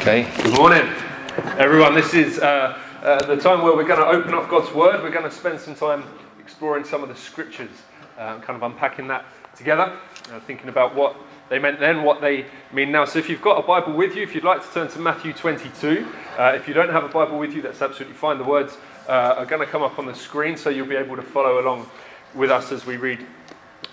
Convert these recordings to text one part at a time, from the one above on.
Okay, good morning, everyone. This is uh, uh, the time where we're going to open up God's Word. We're going to spend some time exploring some of the scriptures, uh, kind of unpacking that together, uh, thinking about what they meant then, what they mean now. So, if you've got a Bible with you, if you'd like to turn to Matthew 22, uh, if you don't have a Bible with you, that's absolutely fine. The words uh, are going to come up on the screen, so you'll be able to follow along with us as we read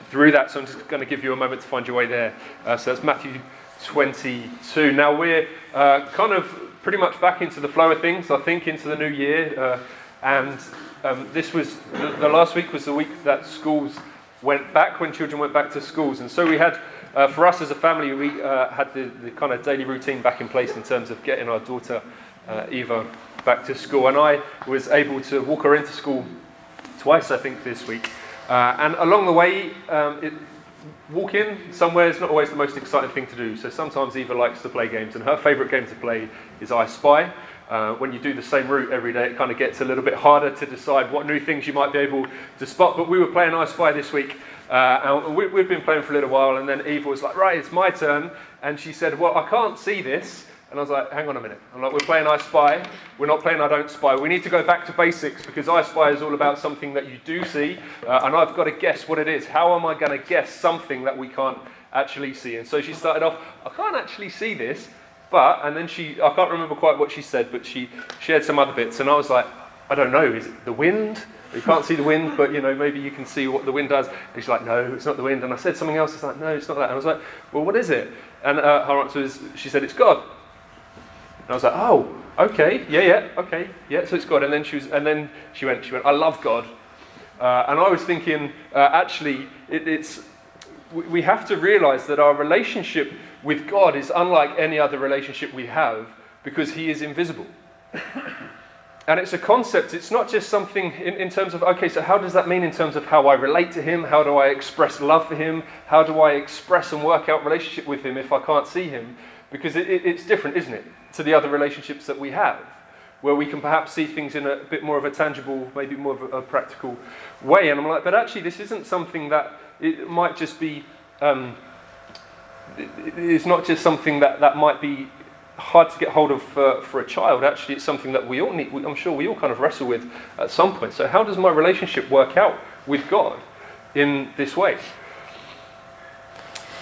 through that. So, I'm just going to give you a moment to find your way there. so, that's Matthew 22. Now we're uh, kind of pretty much back into the flow of things, I think, into the new year. Uh, and um, this was the, the, last week was the week that schools went back when children went back to schools. And so we had, uh, for us as a family, we uh, had the, the, kind of daily routine back in place in terms of getting our daughter uh, Eva back to school. And I was able to walk her into school twice, I think, this week. Uh, and along the way, um, it, walk in somewhere is not always the most exciting thing to do. So sometimes Eva likes to play games, and her favourite game to play is I Spy. Uh, when you do the same route every day, it kind of gets a little bit harder to decide what new things you might be able to spot. But we were playing I Spy this week, uh, and we, we've been playing for a little while, and then Eva was like, Right, it's my turn. And she said, Well, I can't see this. And I was like, hang on a minute. I'm like, we're playing I Spy. We're not playing I Don't Spy. We need to go back to basics because I Spy is all about something that you do see. Uh, and I've got to guess what it is. How am I going to guess something that we can't actually see? And so she started off, I can't actually see this. But, and then she, I can't remember quite what she said, but she shared some other bits. And I was like, I don't know. Is it the wind? You can't see the wind, but you know, maybe you can see what the wind does. And she's like, no, it's not the wind. And I said something else. It's like, no, it's not that. And I was like, well, what is it? And uh, her answer is, she said, it's God. And I was like, oh, okay, yeah, yeah, okay, yeah. So it's God. And then she was, and then she went, she went, I love God. Uh, and I was thinking, uh, actually, it, it's we have to realize that our relationship with God is unlike any other relationship we have because He is invisible. and it's a concept, it's not just something in, in, terms of, okay, so how does that mean in terms of how I relate to Him? How do I express love for Him? How do I express and work out relationship with Him if I can't see Him? Because it, it, it's different, isn't it? To the other relationships that we have, where we can perhaps see things in a bit more of a tangible, maybe more of a, practical way. And I'm like, but actually, this isn't something that it might just be. Um, it's not just something that, that might be hard to get hold of for, for a child. Actually, it's something that we all need, I'm sure we all kind of wrestle with at some point. So, how does my relationship work out with God in this way?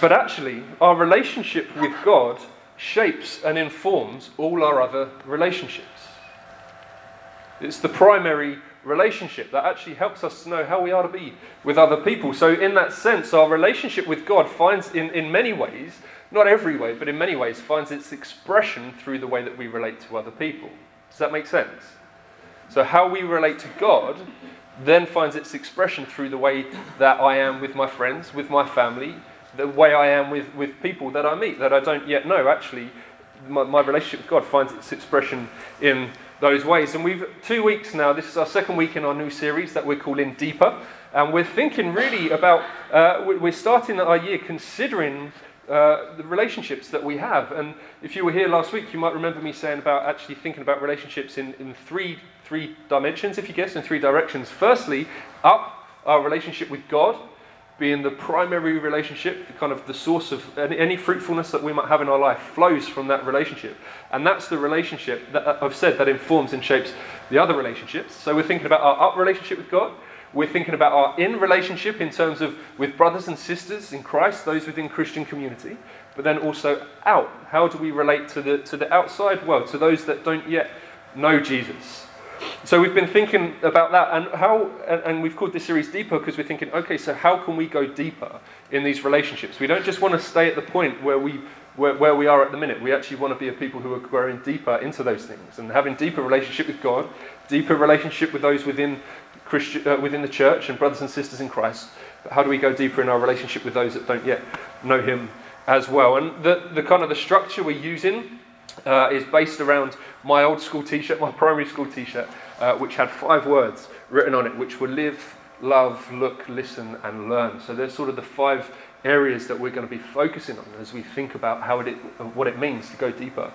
But actually, our relationship with God shapes and informs all our other relationships. It's the primary relationship that actually helps us to know how we are to be with other people. So, in that sense, our relationship with God finds, in, in many ways, not every way, but in many ways, finds its expression through the way that we relate to other people. Does that make sense? So, how we relate to God then finds its expression through the way that I am with my friends, with my family, the way I am with, with people that I meet that I don't yet know. Actually, my, my relationship with God finds its expression in those ways. And we've two weeks now, this is our second week in our new series that we're calling Deeper. And we're thinking really about, uh, we're starting our year considering uh, the relationships that we have. And if you were here last week, you might remember me saying about actually thinking about relationships in, in three, three dimensions, if you guess, in three directions. Firstly, up, our relationship with God being the primary relationship, the kind of the source of any, any, fruitfulness that we might have in our life flows from that relationship. And that's the relationship that uh, I've said that informs and shapes the other relationships. So we're thinking about our up relationship with God. We're thinking about our in relationship in terms of with brothers and sisters in Christ, those within Christian community, but then also out. How do we relate to the, to the outside world, to those that don't yet know Jesus? So we've been thinking about that, and how, and, we've called this series deeper because we're thinking, okay, so how can we go deeper in these relationships? We don't just want to stay at the point where we where, where we are at the minute. We actually want to be a people who are growing deeper into those things and having deeper relationship with God, deeper relationship with those within Christian, uh, within the church and brothers and sisters in Christ. But how do we go deeper in our relationship with those that don't yet know Him as well? And the, the kind of the structure we're using uh, is based around my old school t shirt, my primary school t shirt, uh, which had five words written on it, which were live, love, look, listen, and learn. So there's sort of the five areas that we're going to be focusing on as we think about how it, what it means to go deeper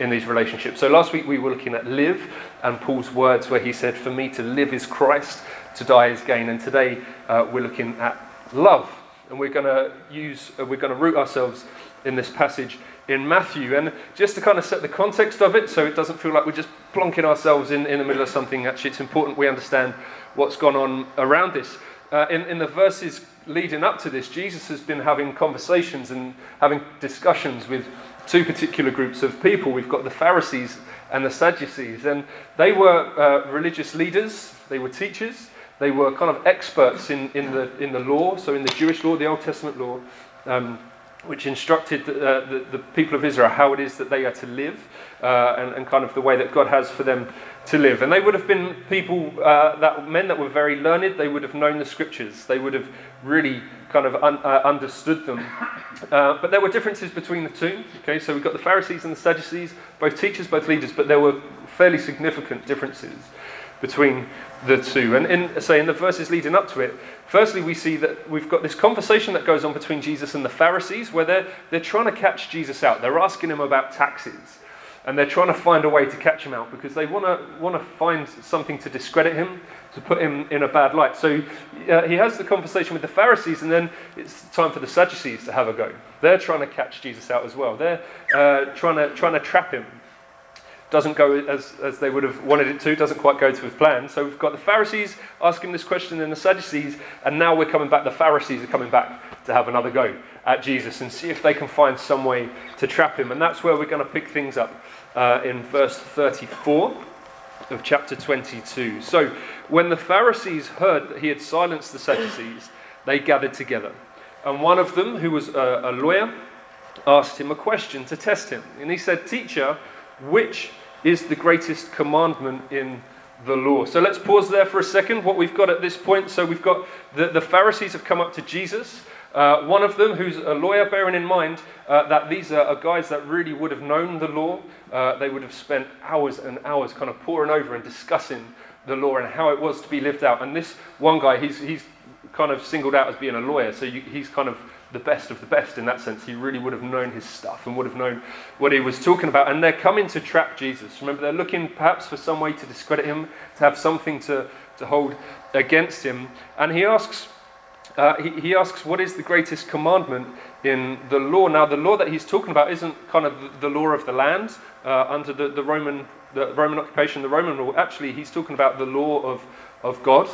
in these relationships. So last week we were looking at live and Paul's words where he said, For me to live is Christ, to die is gain. And today uh, we're looking at love. And we're going to use, uh, we're going to root ourselves in this passage in Matthew. And just to kind of set the context of it so it doesn't feel like we're just plonking ourselves in, in the middle of something, actually, it's important we understand what's gone on around this. Uh, in, in the verses leading up to this, Jesus has been having conversations and having discussions with two particular groups of people. We've got the Pharisees and the Sadducees, and they were uh, religious leaders, they were teachers, they were kind of experts in, in, the, in the law, so in the Jewish law, the Old Testament law. Um, which instructed the, uh, the, the, people of Israel how it is that they are to live uh, and, and, kind of the way that God has for them to live. And they would have been people, uh, that men that were very learned, they would have known the scriptures, they would have really kind of un, uh, understood them. Uh, but there were differences between the two. Okay, so we've got the Pharisees and the Sadducees, both teachers, both leaders, but there were fairly significant differences between the two. And in, say, in the verses leading up to it, firstly, we see that we've got this conversation that goes on between Jesus and the Pharisees where they're, they're trying to catch Jesus out. They're asking him about taxes. And they're trying to find a way to catch him out because they want to want to find something to discredit him, to put him in a bad light. So uh, he has the conversation with the Pharisees, and then it's time for the Sadducees to have a go. They're trying to catch Jesus out as well. They're uh, trying to trying to trap him doesn't go as, as they would have wanted it to, doesn't quite go to his plan. So we've got the Pharisees asking this question and the Sadducees, and now we're coming back, the Pharisees are coming back to have another go at Jesus and see if they can find some way to trap him. And that's where we're going to pick things up uh, in verse 34 of chapter 22. So when the Pharisees heard that he had silenced the Sadducees, they gathered together. And one of them, who was a, a lawyer, asked him a question to test him. And he said, Teacher, which is the greatest commandment in the law. So let's pause there for a second. What we've got at this point so we've got the, the Pharisees have come up to Jesus. Uh, one of them, who's a lawyer, bearing in mind uh, that these are, are, guys that really would have known the law, uh, they would have spent hours and hours kind of poring over and discussing the law and how it was to be lived out. And this one guy, he's, he's kind of singled out as being a lawyer, so you, he's kind of the best of the best in that sense. He really would have known his stuff and would have known what he was talking about. And they're coming to trap Jesus. Remember, they're looking perhaps for some way to discredit him, to have something to, to hold against him. And he asks, uh, he, he, asks, what is the greatest commandment in the law? Now, the law that he's talking about isn't kind of the, the law of the land uh, under the, the, Roman, the Roman occupation, the Roman law. Actually, he's talking about the law of, of God,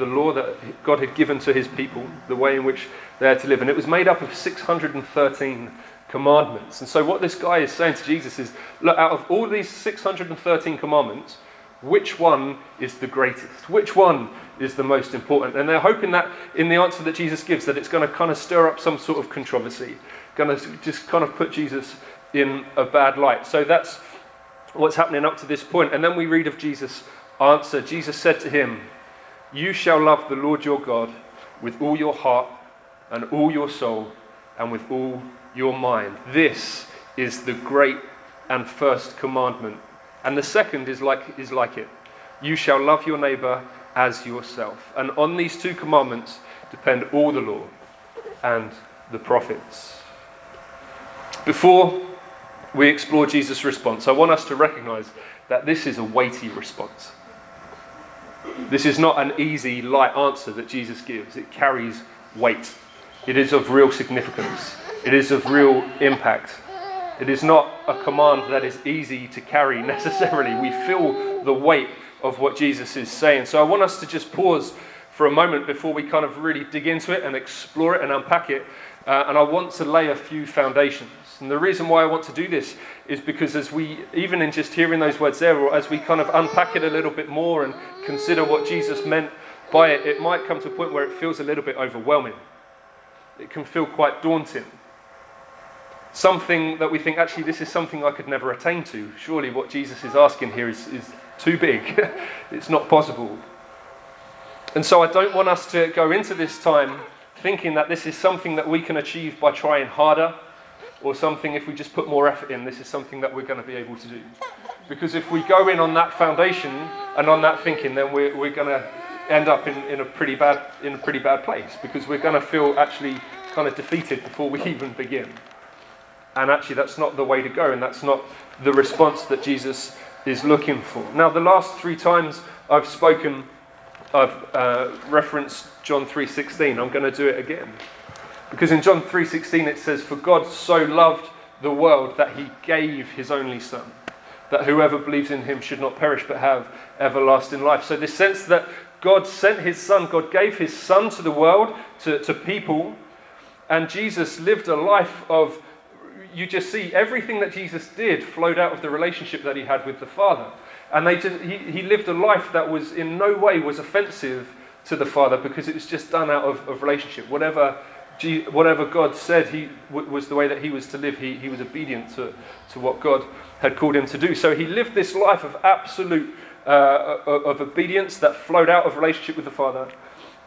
the law that God had given to his people, the way in which they're to live. And it was made up of 613 commandments. And so, what this guy is saying to Jesus is look, out of all these 613 commandments, which one is the greatest? Which one is the most important? And they're hoping that in the answer that Jesus gives, that it's going to kind of stir up some sort of controversy, going to just kind of put Jesus in a bad light. So that's what's happening up to this point. And then we read of Jesus' answer. Jesus said to him, you shall love the Lord your God with all your heart and all your soul and with all your mind. This is the great and first commandment. And the second is like, is like it you shall love your neighbor as yourself. And on these two commandments depend all the law and the prophets. Before we explore Jesus' response, I want us to recognize that this is a weighty response. This is not an easy, light answer that Jesus gives. It carries weight. It is of real significance. It is of real impact. It is not a command that is easy to carry necessarily. We feel the weight of what Jesus is saying. So I want us to just pause for a moment before we kind of really dig into it and explore it and unpack it. Uh, and I want to lay a few foundations. And the reason why I want to do this is because as we, even in just hearing those words there, or as we kind of unpack it a little bit more and consider what Jesus meant by it, it might come to a point where it feels a little bit overwhelming. It can feel quite daunting. Something that we think, actually, this is something I could never attain to. Surely what Jesus is asking here is, is too big. it's not possible. And so I don't want us to go into this time thinking that this is something that we can achieve by trying harder or something if we just put more effort in, this is something that we're going to be able to do. Because if we go in on that foundation and on that thinking, then we're, we're going to end up in, in, a pretty bad, in a pretty bad place because we're going to feel actually kind of defeated before we even begin. And actually, that's not the way to go, and that's not the response that Jesus is looking for. Now, the last three times I've spoken, I've uh, referenced John 3:16. I'm going to do it again. Because in John 3:16 it says for God so loved the world that he gave his only Son, that whoever believes in him should not perish but have everlasting life. So, this sense that God sent his Son, God gave his Son to the world, to, to people, and Jesus lived a life of, you just see, everything that Jesus did flowed out of the relationship that he had with the Father. And they just, he, he lived a life that was in no way was offensive to the Father because it was just done out of, of relationship. Whatever whatever God said he was the way that he was to live. He, he was obedient to, to what God had called him to do. So he lived this life of absolute uh, of obedience that flowed out of relationship with the Father.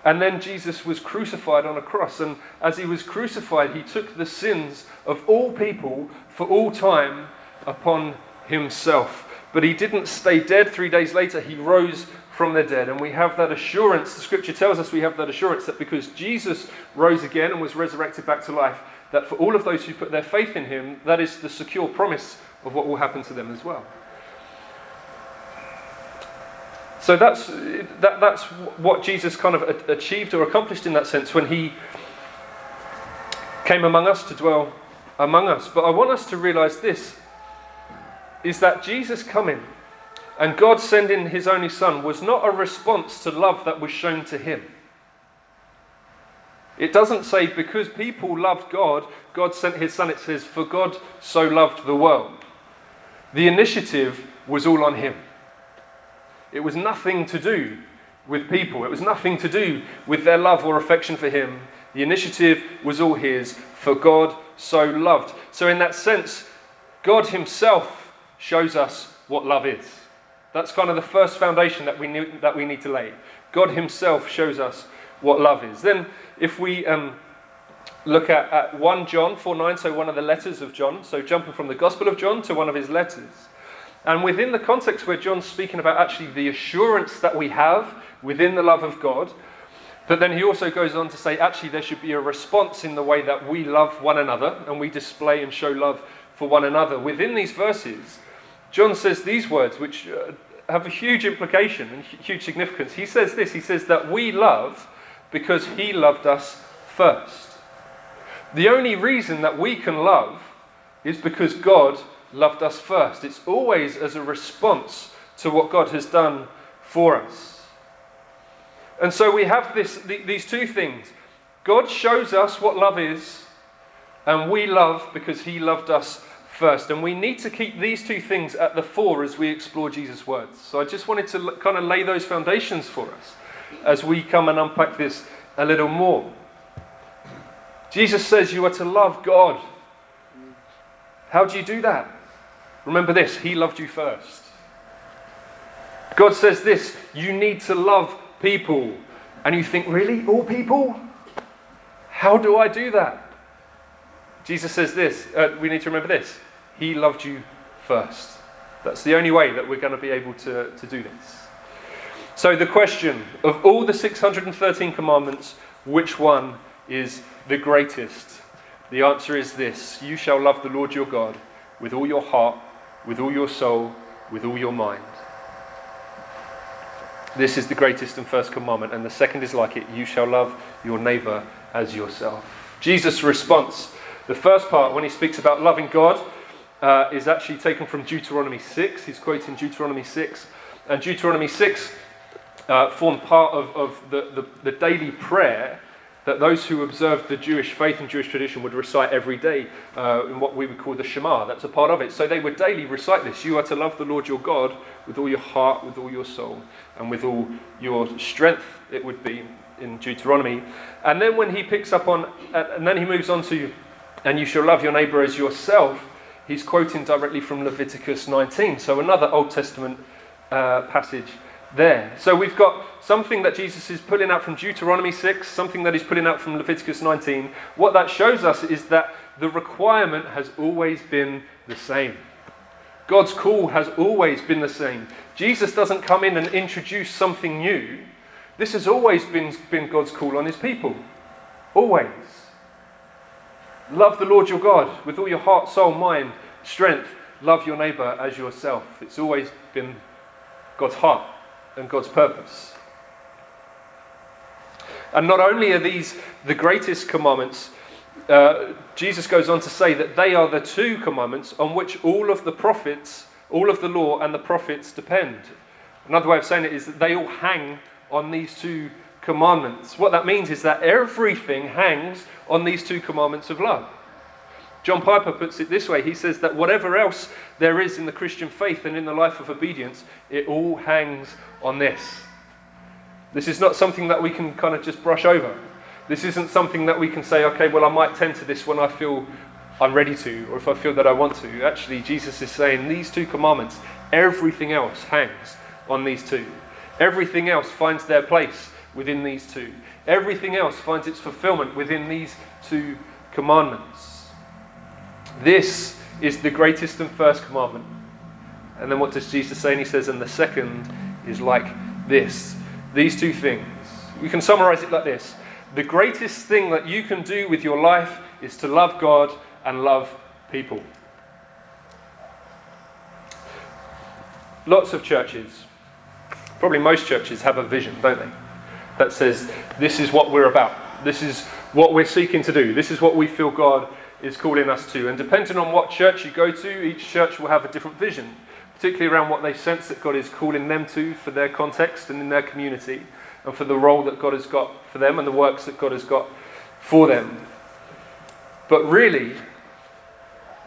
And then Jesus was crucified on a cross. And as he was crucified, he took the sins of all people for all time upon himself. But he didn't stay dead. Three days later, he rose from the dead. And we have that assurance, the scripture tells us we have that assurance that because Jesus rose again and was resurrected back to life, that for all of those who put their faith in him, that is the secure promise of what will happen to them as well. So that's, that, that's what Jesus kind of achieved or accomplished in that sense when he came among us to dwell among us. But I want us to realize this is that Jesus coming and God sending his only son was not a response to love that was shown to him. It doesn't say because people loved God, God sent his son. It says, for God so loved the world. The initiative was all on him. It was nothing to do with people, it was nothing to do with their love or affection for him. The initiative was all his, for God so loved. So, in that sense, God himself shows us what love is. That's kind of the first foundation that we, need, that we need to lay. God Himself shows us what love is. Then, if we um, look at, at 1 John 4 9, so one of the letters of John, so jumping from the Gospel of John to one of his letters. And within the context where John's speaking about actually the assurance that we have within the love of God, but then he also goes on to say actually there should be a response in the way that we love one another and we display and show love for one another. Within these verses, John says these words, which uh, have a huge implication and huge significance. He says this He says that we love because He loved us first. The only reason that we can love is because God loved us first. It's always as a response to what God has done for us. And so we have this, these two things God shows us what love is, and we love because He loved us first. And we need to keep these two things at the fore as we explore Jesus' words. So I just wanted to kind of lay those foundations for us as we come and unpack this a little more. Jesus says you are to love God. How do you do that? Remember this He loved you first. God says this you need to love people. And you think, really? All people? How do I do that? Jesus says this. Uh, we need to remember this. He loved you first. That's the only way that we're going to be able to, to do this. So, the question of all the 613 commandments, which one is the greatest? The answer is this You shall love the Lord your God with all your heart, with all your soul, with all your mind. This is the greatest and first commandment, and the second is like it you shall love your neighbor as yourself. Jesus' response the first part, when he speaks about loving God, uh, is actually taken from Deuteronomy 6. He's quoting Deuteronomy 6. And Deuteronomy 6 uh, formed part of, of the, the, the, daily prayer that those who observed the Jewish faith and Jewish tradition would recite every day uh, in what we would call the Shema. That's a part of it. So they would daily recite this You are to love the Lord your God with all your heart, with all your soul, and with all your strength, it would be in Deuteronomy. And then when he picks up on, and then he moves on to and you shall love your neighbour as yourself, he's quoting directly from Leviticus 19. So another Old Testament uh, passage there. So we've got something that Jesus is pulling out from Deuteronomy 6, something that he's pulling out from Leviticus 19. What that shows us is that the requirement has always been the same. God's call has always been the same. Jesus doesn't come in and introduce something new. This has always been, been God's call on his people. Always. Love the Lord your God with all your heart, soul, mind, strength. Love your neighbour as yourself. It's always been God's heart and God's purpose. And not only are these the greatest commandments, uh, Jesus goes on to say that they are the two commandments on which all of the prophets, all of the law and the prophets depend. Another way of saying it is that they all hang on these two commandments. What that means is that everything hangs on these two commandments of love. John Piper puts it this way he says that whatever else there is in the Christian faith and in the life of obedience, it all hangs on this. This is not something that we can kind of just brush over. This isn't something that we can say, okay, well, I might tend to this when I feel I'm ready to, or if I feel that I want to. Actually, Jesus is saying these two commandments, everything else hangs on these two. Everything else finds their place within these two. Everything else finds its fulfillment within these two commandments. This is the greatest and first commandment. And then what does Jesus say? And he says, and the second is like this. These two things. We can summarize it like this The greatest thing that you can do with your life is to love God and love people. Lots of churches, probably most churches, have a vision, don't they? That says, this is what we're about. This is what we're seeking to do. This is what we feel God is calling us to. And depending on what church you go to, each church will have a different vision, particularly around what they sense that God is calling them to for their context and in their community, and for the role that God has got for them and the works that God has got for them. But really,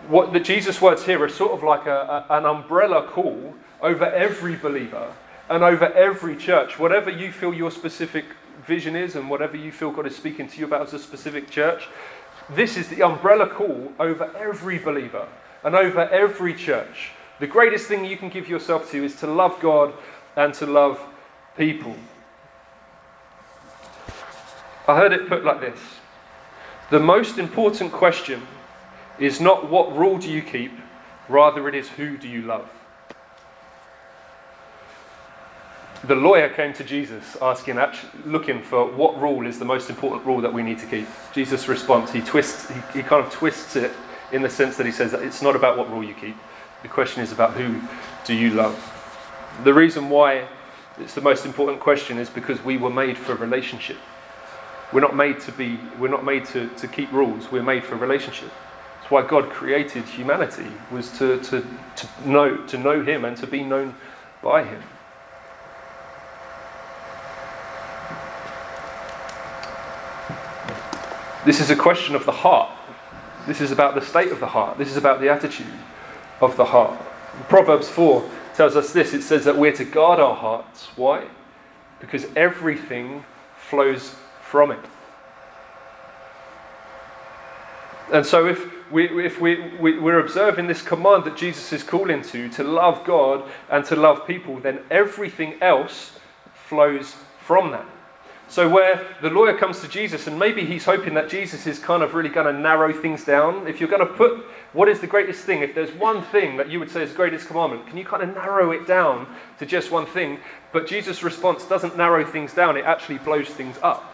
what the Jesus words here are sort of like a, a, an umbrella call over every believer and over every church, whatever you feel your specific vision is and whatever you feel God is speaking to you about as a specific church, this is the umbrella call over every believer and over every church. The greatest thing you can give yourself to is to love God and to love people. I heard it put like this The most important question is not what rule do you keep, rather, it is who do you love. The lawyer came to Jesus asking, looking for what rule is the most important rule that we need to keep. Jesus' response, he twists, he, he kind of twists it in the sense that he says that it's not about what rule you keep. The question is about who do you love. The reason why it's the most important question is because we were made for relationship. We're not made to be, we're not made to, to keep rules, we're made for relationship. That's why God created humanity, was to, to, to, know, to know Him and to be known by Him. This is a question of the heart. This is about the state of the heart. This is about the attitude of the heart. Proverbs 4 tells us this it says that we're to guard our hearts. Why? Because everything flows from it. And so, if, we, if we, we, we're observing this command that Jesus is calling to, to love God and to love people, then everything else flows from that. So, where the lawyer comes to Jesus, and maybe he's hoping that Jesus is kind of really going to narrow things down. If you're going to put what is the greatest thing, if there's one thing that you would say is the greatest commandment, can you kind of narrow it down to just one thing? But Jesus' response doesn't narrow things down, it actually blows things up.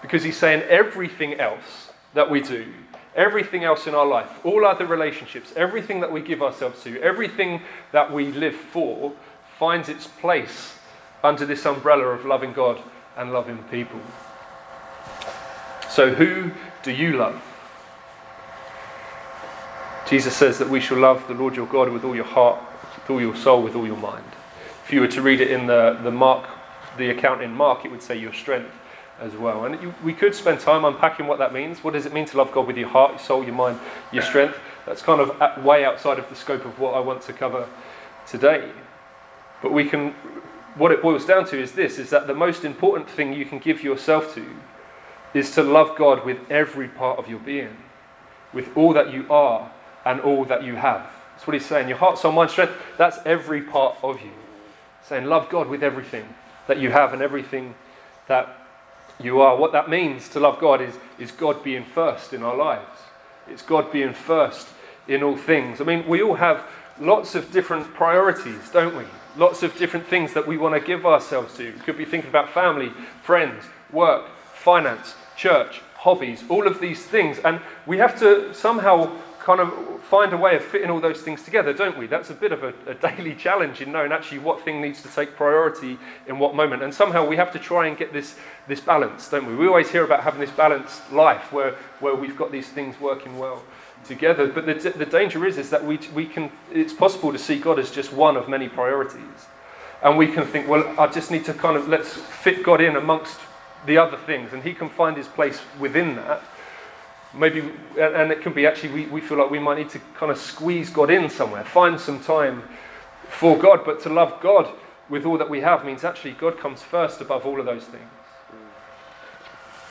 Because he's saying everything else that we do, everything else in our life, all other relationships, everything that we give ourselves to, everything that we live for, finds its place under this umbrella of loving God and loving people. So, who do you love? Jesus says that we shall love the Lord your God with all your heart, with all your soul, with all your mind. If you were to read it in the, the Mark, the account in Mark, it would say your strength as well. And you, we could spend time unpacking what that means. What does it mean to love God with your heart, your soul, your mind, your strength? That's kind of way outside of the scope of what I want to cover today. But we can what it boils down to is this is that the most important thing you can give yourself to is to love God with every part of your being, with all that you are and all that you have. That's what he's saying. Your heart, soul, mind, strength, that's every part of you. Saying, love God with everything that you have and everything that you are. What that means to love God is, is God being first in our lives. It's God being first in all things. I mean, we all have lots of different priorities, don't we? Lots of different things that we want to give ourselves to. We could be thinking about family, friends, work, finance, church, hobbies, all of these things. And we have to somehow kind of find a way of fitting all those things together, don't we? That's a bit of a, a, daily challenge in knowing actually what thing needs to take priority in what moment. And somehow we have to try and get this, this balance, don't we? We always hear about having this balanced life where, where we've got these things working well together. But the, the danger is, is that we, we can, it's possible to see God as just one of many priorities. And we can think, well, I just need to kind of let's fit God in amongst the other things, and He can find His place within that maybe, and it can be actually, we, we feel like we might need to kind of squeeze God in somewhere, find some time for God. But to love God with all that we have means actually God comes first above all of those things.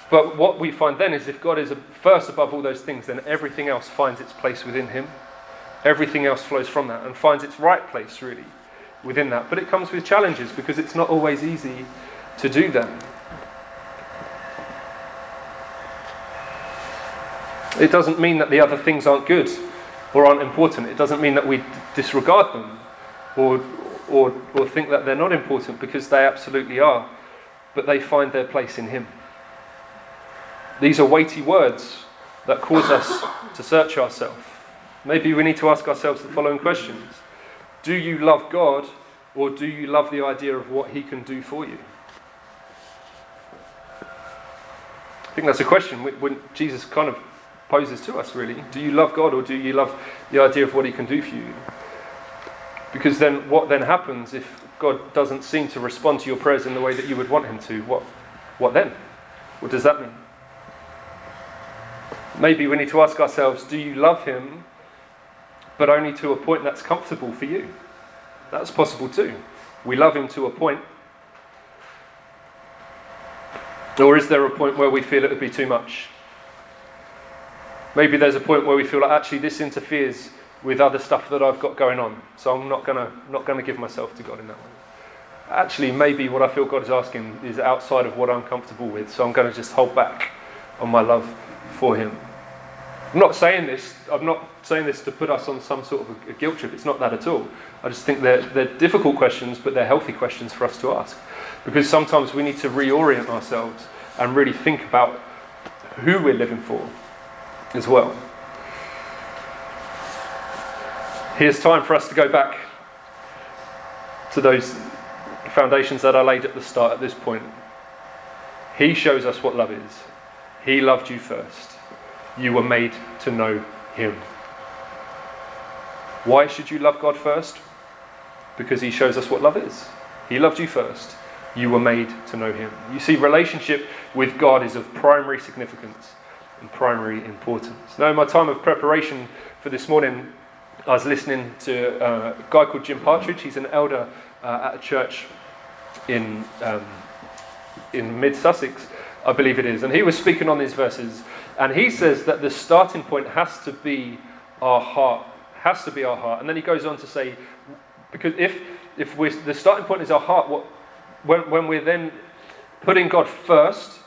But what we find then is if God is first above all those things, then everything else finds its place within Him. Everything else flows from that and finds its right place, really, within that. But it comes with challenges because it's not always easy to do that. It doesn't mean that the other things aren't good or aren't important. It doesn't mean that we disregard them or, or, or think that they're not important because they absolutely are. But they find their place in Him. These are weighty words that cause us to search ourselves. Maybe we need to ask ourselves the following questions Do you love God or do you love the idea of what He can do for you? I think that's a question when Jesus kind of poses to us, really. Do you love God or do you love the idea of what He can do for you? Because then, what then happens if God doesn't seem to respond to your prayers in the way that you would want Him to? What, what then? What does that mean? Maybe we need to ask ourselves do you love Him, but only to a point that's comfortable for you? That's possible too. We love Him to a point. Or is there a point where we feel it would be too much? Maybe there's a point where we feel like actually this interferes with other stuff that I've got going on, so I'm not gonna not gonna give myself to God in that way. Actually, maybe what I feel God is asking is outside of what I'm comfortable with, so I'm to just hold back on my love for Him. I'm not saying this. I'm not saying this to put us on some sort of a guilt trip. It's not that at all. I just think they're, they're difficult questions, but they're healthy questions for us to ask, because sometimes we need to reorient ourselves and really think about who we're living for as well. Here's time for us to go back to those foundations that I laid at the start at this point. He shows us what love is. He loved you first. You were made to know Him. Why should you love God first? Because He shows us what love is. He loved you first. You were made to know Him. You see, relationship with God is of primary significance and primary importance. Now, in my time of preparation for this morning, I was listening to uh, a guy called Jim Partridge. He's an elder uh, at a church in, um, in mid Sussex, I believe it is. And he was speaking on these verses. And he says that the starting point has to be our heart. Has to be our heart. And then he goes on to say, because if, if we're, the starting point is our heart, what, when, when we're then putting God first,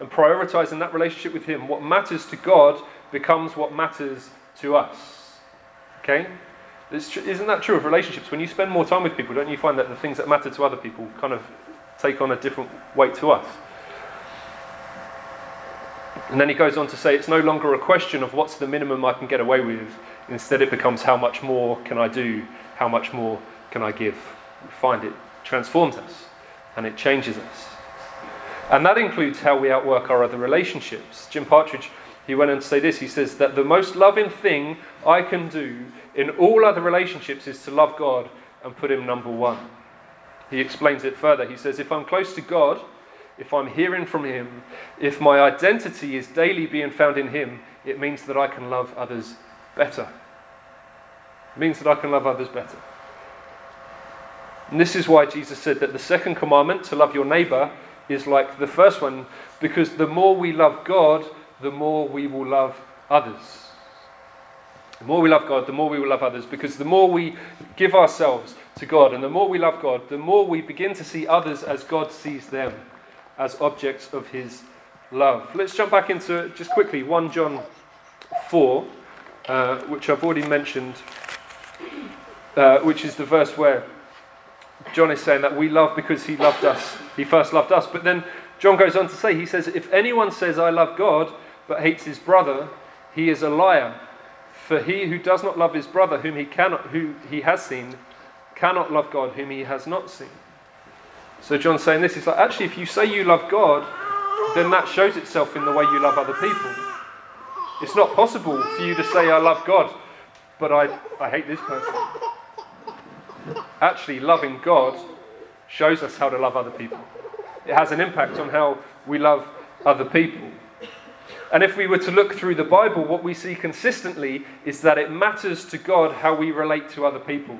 and prioritizing that relationship with Him, what matters to God becomes what matters to us. Okay? Tr- isn't that true of relationships? When you spend more time with people, don't you find that the things that matter to other people kind of take on a different weight to us? And then he goes on to say it's no longer a question of what's the minimum I can get away with. Instead, it becomes how much more can I do? How much more can I give? We find it transforms us and it changes us. And that includes how we outwork our other relationships. Jim Partridge, he went on to say this he says that the most loving thing I can do in all other relationships is to love God and put Him number one. He explains it further. He says, If I'm close to God, if I'm hearing from Him, if my identity is daily being found in Him, it means that I can love others better. It means that I can love others better. And this is why Jesus said that the second commandment, to love your neighbor, is like the first one because the more we love God, the more we will love others. The more we love God, the more we will love others because the more we give ourselves to God and the more we love God, the more we begin to see others as God sees them, as objects of His love. Let's jump back into just quickly 1 John 4, uh, which I've already mentioned, uh, which is the verse where John is saying that we love because he loved us. He first loved us. But then John goes on to say, he says, if anyone says, I love God, but hates his brother, he is a liar. For he who does not love his brother whom he cannot who he has seen cannot love God whom he has not seen. So John's saying this is like actually if you say you love God, then that shows itself in the way you love other people. It's not possible for you to say I love God, but I, I hate this person. Actually, loving God shows us how to love other people. It has an impact on how we love other people. And if we were to look through the Bible, what we see consistently is that it matters to God how we relate to other people.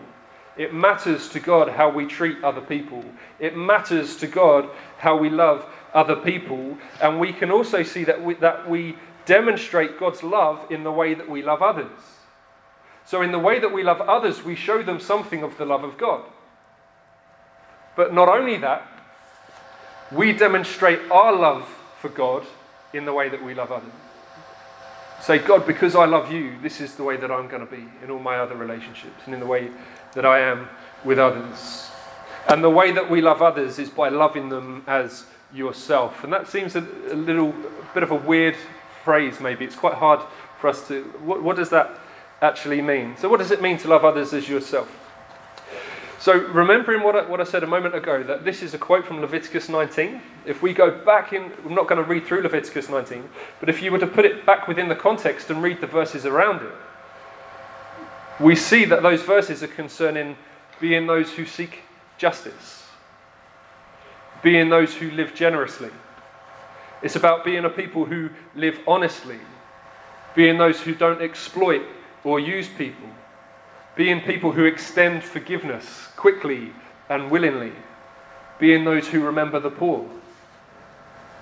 It matters to God how we treat other people. It matters to God how we love other people. And we can also see that we, that we demonstrate God's love in the way that we love others. So, in the way that we love others, we show them something of the love of God. But not only that, we demonstrate our love for God in the way that we love others. Say, God, because I love you, this is the way that I'm going to be in all my other relationships and in the way that I am with others. And the way that we love others is by loving them as yourself. And that seems a, little a bit of a weird phrase, maybe. It's quite hard for us to. What, what does that actually mean? So, what does it mean to love others as yourself? So, remembering what I, what I said a moment ago, that this is a quote from Leviticus 19. If we go back in, I'm not going to read through Leviticus 19, but if you were to put it back within the context and read the verses around it, we see that those verses are concerning being those who seek justice, being those who live generously. It's about being a people who live honestly, being those who don't exploit or use people, being people who extend forgiveness quickly and willingly, being those who remember the poor.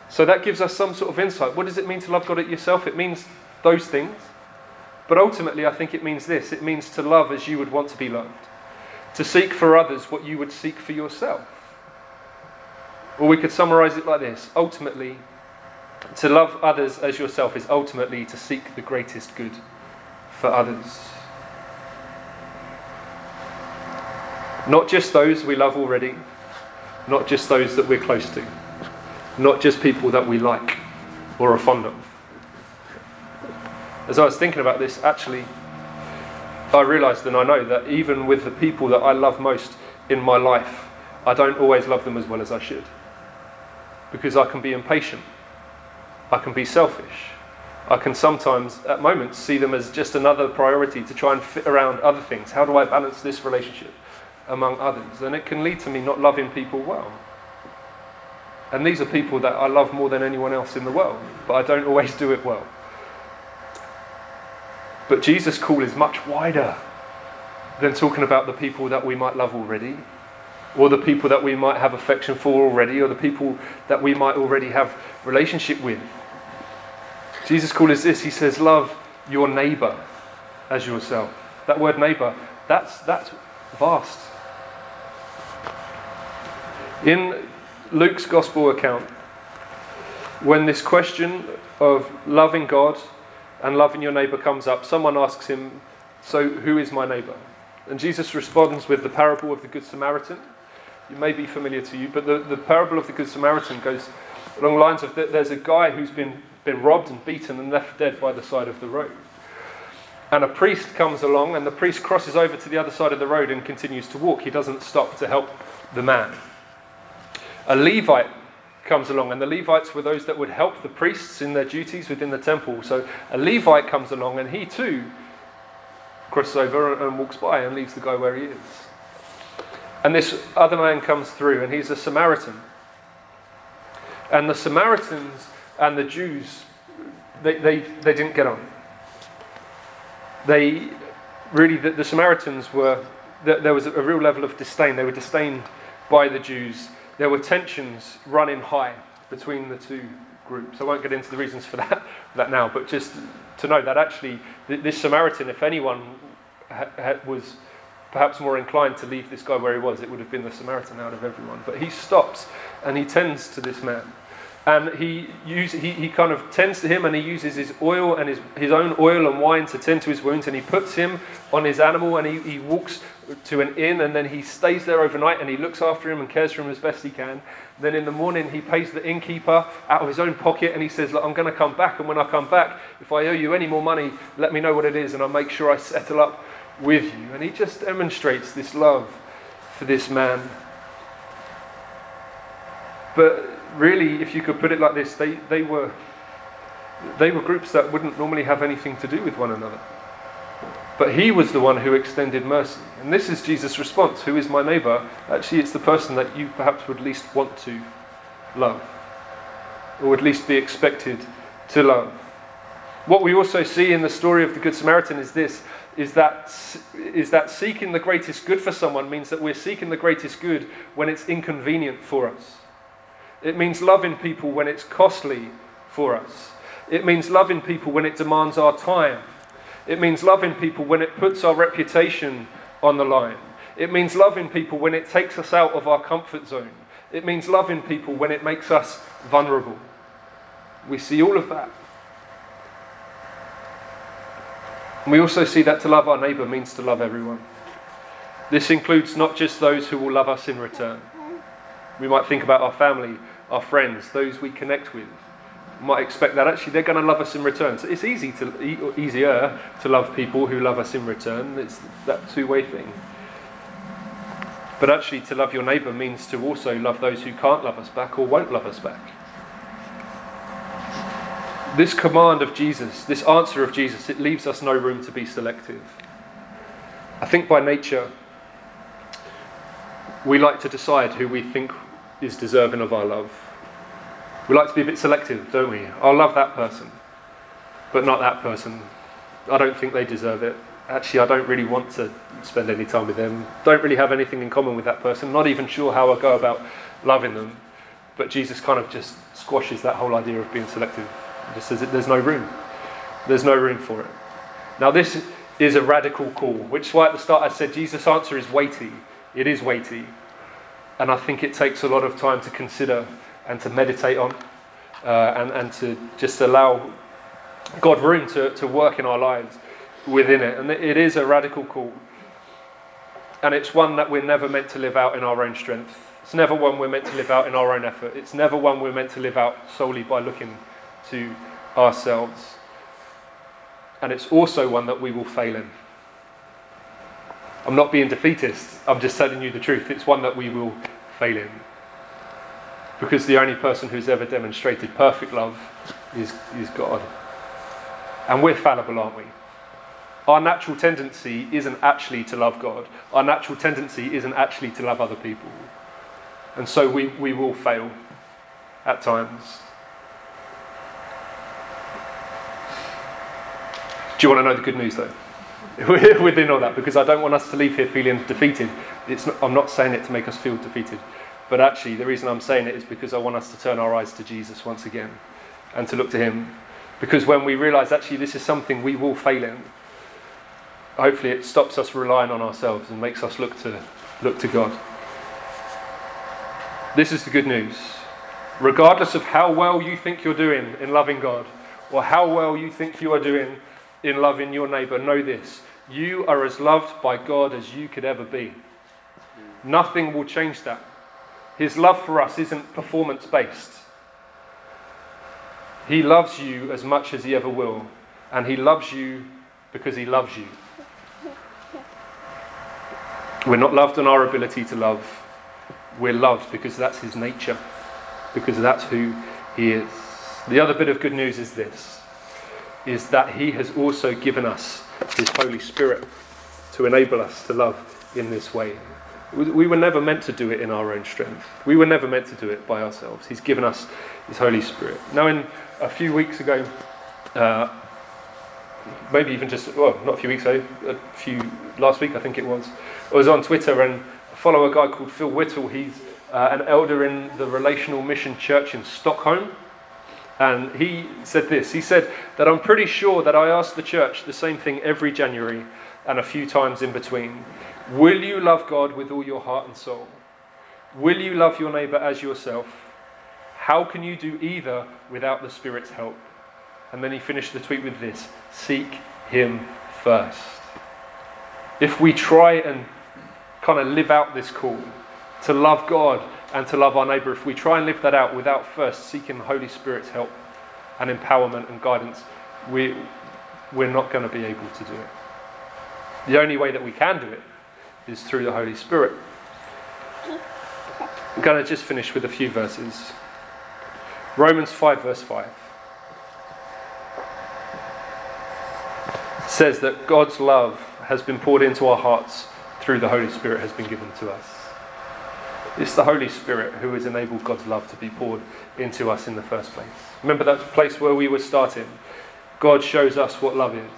So that gives us some sort of insight. What does it mean to love God at yourself? It means those things. But ultimately, I think it means this it means to love as you would want to be loved, to seek for others what you would seek for yourself. Or we could summarize it like this ultimately, to love others as yourself is ultimately to seek the greatest good for others. Not just those we love already, not just those that we're close to, not just people that we like or are fond of. As I was thinking about this, actually, I realised and I know that even with the people that I love most in my life, I don't always love them as well as I should. Because I can be impatient, I can be selfish, I can sometimes, at moments, see them as just another priority to try and fit around other things. How do I balance this relationship? among others. And it can lead to me not loving people well. And these are people that I love more than anyone else in the world, but I don't always do it well. But Jesus' call is much wider than talking about the people that we might love already, or the people that we might have affection for already, or the people that we might already have relationship with. Jesus' call is this He says, Love your neighbor as yourself. That word neighbor, that's, that's vast. In Luke's gospel account, when this question of loving God and loving your neighbour comes up, someone asks him, So who is my neighbour? And Jesus responds with the parable of the Good Samaritan. It may be familiar to you, but the, the parable of the Good Samaritan goes along the lines of that there's a guy who's been, been robbed and beaten and left dead by the side of the road. And a priest comes along, and the priest crosses over to the other side of the road and continues to walk. He doesn't stop to help the man a Levite comes along, and the Levites were those that would help the priests in their duties within the temple. So a Levite comes along, and he too crosses over and walks by and leaves the guy where he is. And this other man comes through, and he's a Samaritan. And the Samaritans and the Jews, they, they, they didn't get on. They really, the, the Samaritans were, there was a real level of disdain. They were disdained by the Jews there were tensions running high between the two groups. I won't get into the reasons for that, that now, but just to know that actually this Samaritan, if anyone ha- ha- was perhaps more inclined to leave this guy where he was, it would have been the Samaritan out of everyone. But he stops and he tends to this man. And he, use, he, he kind of tends to him and he uses his oil and his, his own oil and wine to tend to his wounds and he puts him on his animal and he, he walks to an inn and then he stays there overnight and he looks after him and cares for him as best he can. Then in the morning he pays the innkeeper out of his own pocket and he says, Look, I'm going to come back and when I come back, if I owe you any more money, let me know what it is and I'll make sure I settle up with you. And he just demonstrates this love for this man. But really, if you could put it like this, they, they, were, they were groups that wouldn't normally have anything to do with one another. But he was the one who extended mercy. And this is Jesus' response Who is my neighbor? Actually, it's the person that you perhaps would least want to love, or at least be expected to love. What we also see in the story of the Good Samaritan is this is that, is that seeking the greatest good for someone means that we're seeking the greatest good when it's inconvenient for us. It means loving people when it's costly for us. It means loving people when it demands our time. It means loving people when it puts our reputation on the line. It means loving people when it takes us out of our comfort zone. It means loving people when it makes us vulnerable. We see all of that. We also see that to love our neighbour means to love everyone. This includes not just those who will love us in return. We might think about our family, our friends, those we connect with. We might expect that actually they're going to love us in return. So it's easy to easier to love people who love us in return. It's that two-way thing. But actually, to love your neighbour means to also love those who can't love us back or won't love us back. This command of Jesus, this answer of Jesus, it leaves us no room to be selective. I think by nature, we like to decide who we think is deserving of our love. We like to be a bit selective, don't we? I'll love that person, but not that person. I don't think they deserve it. Actually, I don't really want to spend any time with them. Don't really have anything in common with that person. Not even sure how I go about loving them. But Jesus kind of just squashes that whole idea of being selective. He just says there's no room. There's no room for it. Now, this is a radical call, which is why at the start I said Jesus' answer is weighty. It is weighty. And I think it takes a lot of time to consider and to meditate on uh, and, and to just allow God room to, to work in our lives within it. And it is a radical call. And it's one that we're never meant to live out in our own strength. It's never one we're meant to live out in our own effort. It's never one we're meant to live out solely by looking to ourselves. And it's also one that we will fail in. I'm not being defeatist, I'm just telling you the truth. It's one that we will fail in. Because the only person who's ever demonstrated perfect love is, is God. And we're fallible, aren't we? Our natural tendency isn't actually to love God. Our natural tendency isn't actually to love other people. And so we, we will fail at times. Do you want to know the good news, though? Within all that, because I don't want us to leave here feeling defeated. Not, I'm not saying it to make us feel defeated, but actually, the reason I'm saying it is because I want us to turn our eyes to Jesus once again and to look to Him. Because when we realize actually this is something we will fail in, hopefully it stops us relying on ourselves and makes us look to, look to God. This is the good news. Regardless of how well you think you're doing in loving God, or how well you think you are doing in loving your neighbour, know this you are as loved by God as you could ever be. Nothing will change that. His love for us isn't performance based. He loves you as much as he ever will, and he loves you because he loves you. We're not loved on our ability to love. We're loved because that's his nature, because that's who he is. The other bit of good news is this is that He has also given us His Holy Spirit to enable us to love in this way. We were never meant to do it in our own strength. We were never meant to do it by ourselves. He's given us His Holy Spirit. Now, in a few weeks ago, uh, maybe even just well, not a few weeks ago, a few last week I think it was. I was on Twitter and follow a guy called Phil Whittall. He's uh, an elder in the Relational Mission Church in Stockholm. And he said this He said that I'm pretty sure that I ask the church the same thing every January and a few times in between. Will you love God with all your heart and soul? Will you love your neighbour as yourself? How can you do either without the Spirit's help? And then he finished the tweet with this Seek Him first. If we try and kind of live out this call to love God and to love our neighbour, if we try and live that out without first seeking the Holy Spirit's help and empowerment and guidance, we, we're not going to be able to do it. The only way that we can do it is through the Holy Spirit. I'm going to just finish with a few verses. Romans 5, verse 5 says that God's love has been poured into our hearts through the Holy Spirit has been given to us. It's the Holy Spirit who has enabled God's love to be poured into us in the first place. Remember that place where we were starting? God shows us what love is.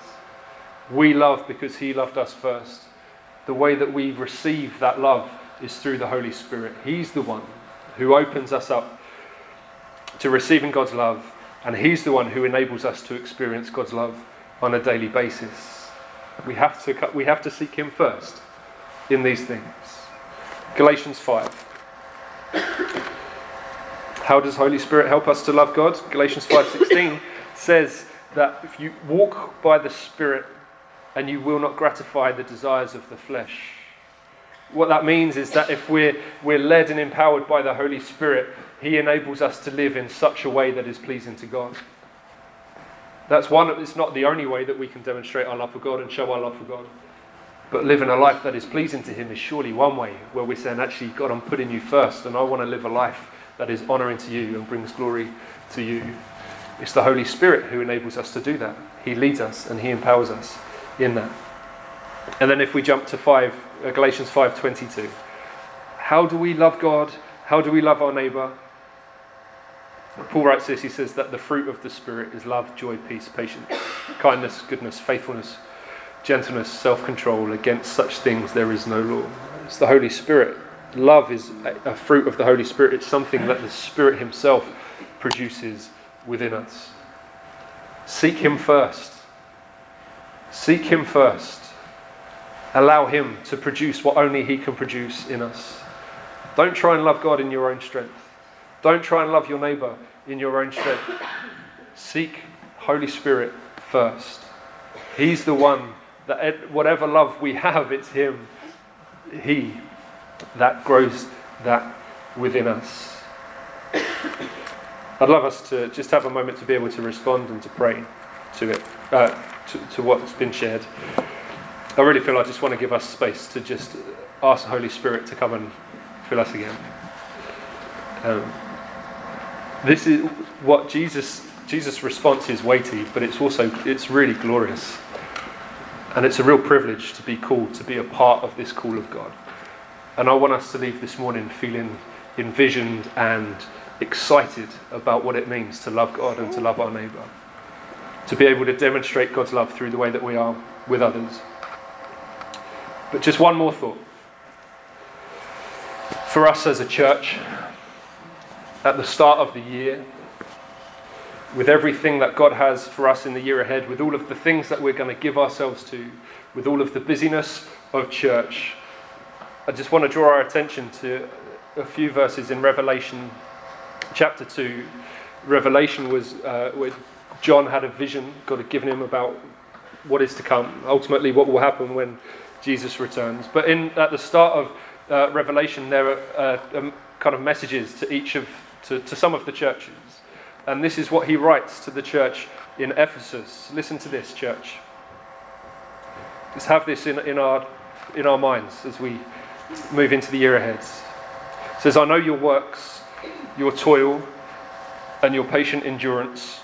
We love because He loved us first. The way that we receive that love is through the Holy Spirit. He's the one who opens us up to receiving God's love, and He's the one who enables us to experience God's love on a daily basis. We have to, we have to seek Him first in these things. Galatians 5. How does Holy Spirit help us to love God? Galatians 5:16 says that if you walk by the Spirit and you will not gratify the desires of the flesh. What that means is that if we're, we're led and empowered by the Holy Spirit, He enables us to live in such a way that is pleasing to God. That's one, it's not the only way that we can demonstrate our love for God and show our love for God. But living a life that is pleasing to Him is surely one way where we're saying, actually, God, I'm putting you first, and I want to live a life that is honoring to you and brings glory to you. It's the Holy Spirit who enables us to do that. He leads us and He empowers us in that. And then if we jump to 5, uh, Galatians 5:22. How do we love God? How do we love our neighbor? Paul writes this, he says that the fruit of the Spirit is love, joy, peace, patience, kindness, goodness, faithfulness, gentleness, self control. Against such things there is no law. It's the Holy Spirit. Love is a fruit of the Holy Spirit, it's something that the Spirit Himself produces within us. Seek Him first. Seek Him first. Allow Him to produce what only He can produce in us. Don't try and love God in your own strength. Don't try and love your neighbour in your own strength. Seek Holy Spirit first. He's the one that whatever love we have, it's Him. He that grows that within us. I'd love us to just have a moment to be able to respond and to pray to it, uh, to, to what's been shared. I really feel I just want to give us space to just ask the Holy Spirit to come and fill us again. Um, this is what Jesus Jesus' response is weighty, but it's also it's really glorious. And it's a real privilege to be called to be a part of this call of God. And I want us to leave this morning feeling envisioned and excited about what it means to love God and to love our neighbour. To be able to demonstrate God's love through the way that we are with others. But just one more thought. For us as a church, at the start of the year, with everything that God has for us in the year ahead, with all of the things that we're going to give ourselves to, with all of the busyness of church, I just want to draw our attention to a few verses in Revelation chapter 2. Revelation was uh, where John had a vision God had given him about what is to come, ultimately, what will happen when Jesus returns. But in, at the start of uh, Revelation, there are uh, um, kind of messages to each of to, to some of the churches. And this is what he writes to the church in Ephesus. Listen to this, church. Let's have this in, in, our, in our minds as we move into the year ahead. It says, I know your works, your toil, and your patient endurance,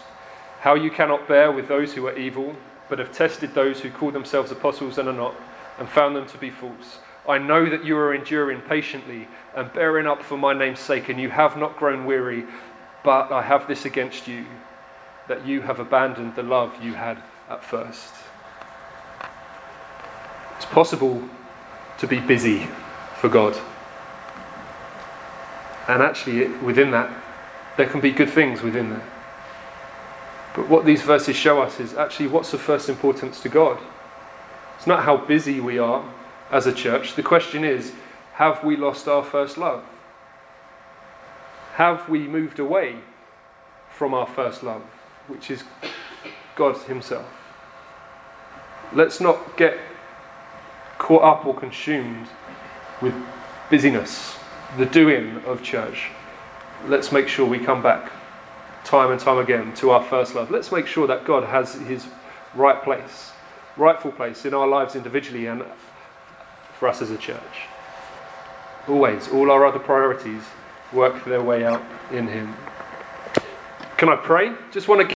how you cannot bear with those who are evil, but have tested those who call themselves apostles and are not, and found them to be false. I know that you are enduring patiently and bearing up for my name's sake, and you have not grown weary. But I have this against you, that you have abandoned the love you had at first. It's possible to be busy for God. And actually, within that, there can be good things within that. But what these verses show us is actually what's of first importance to God. It's not how busy we are as a church. The question is have we lost our first love? Have we moved away from our first love, which is God Himself? Let's not get caught up or consumed with busyness, the doing of church. Let's make sure we come back time and time again to our first love. Let's make sure that God has His right place, rightful place in our lives individually and for us as a church. Always, all our other priorities work their way out in Him. Can I pray? Just want to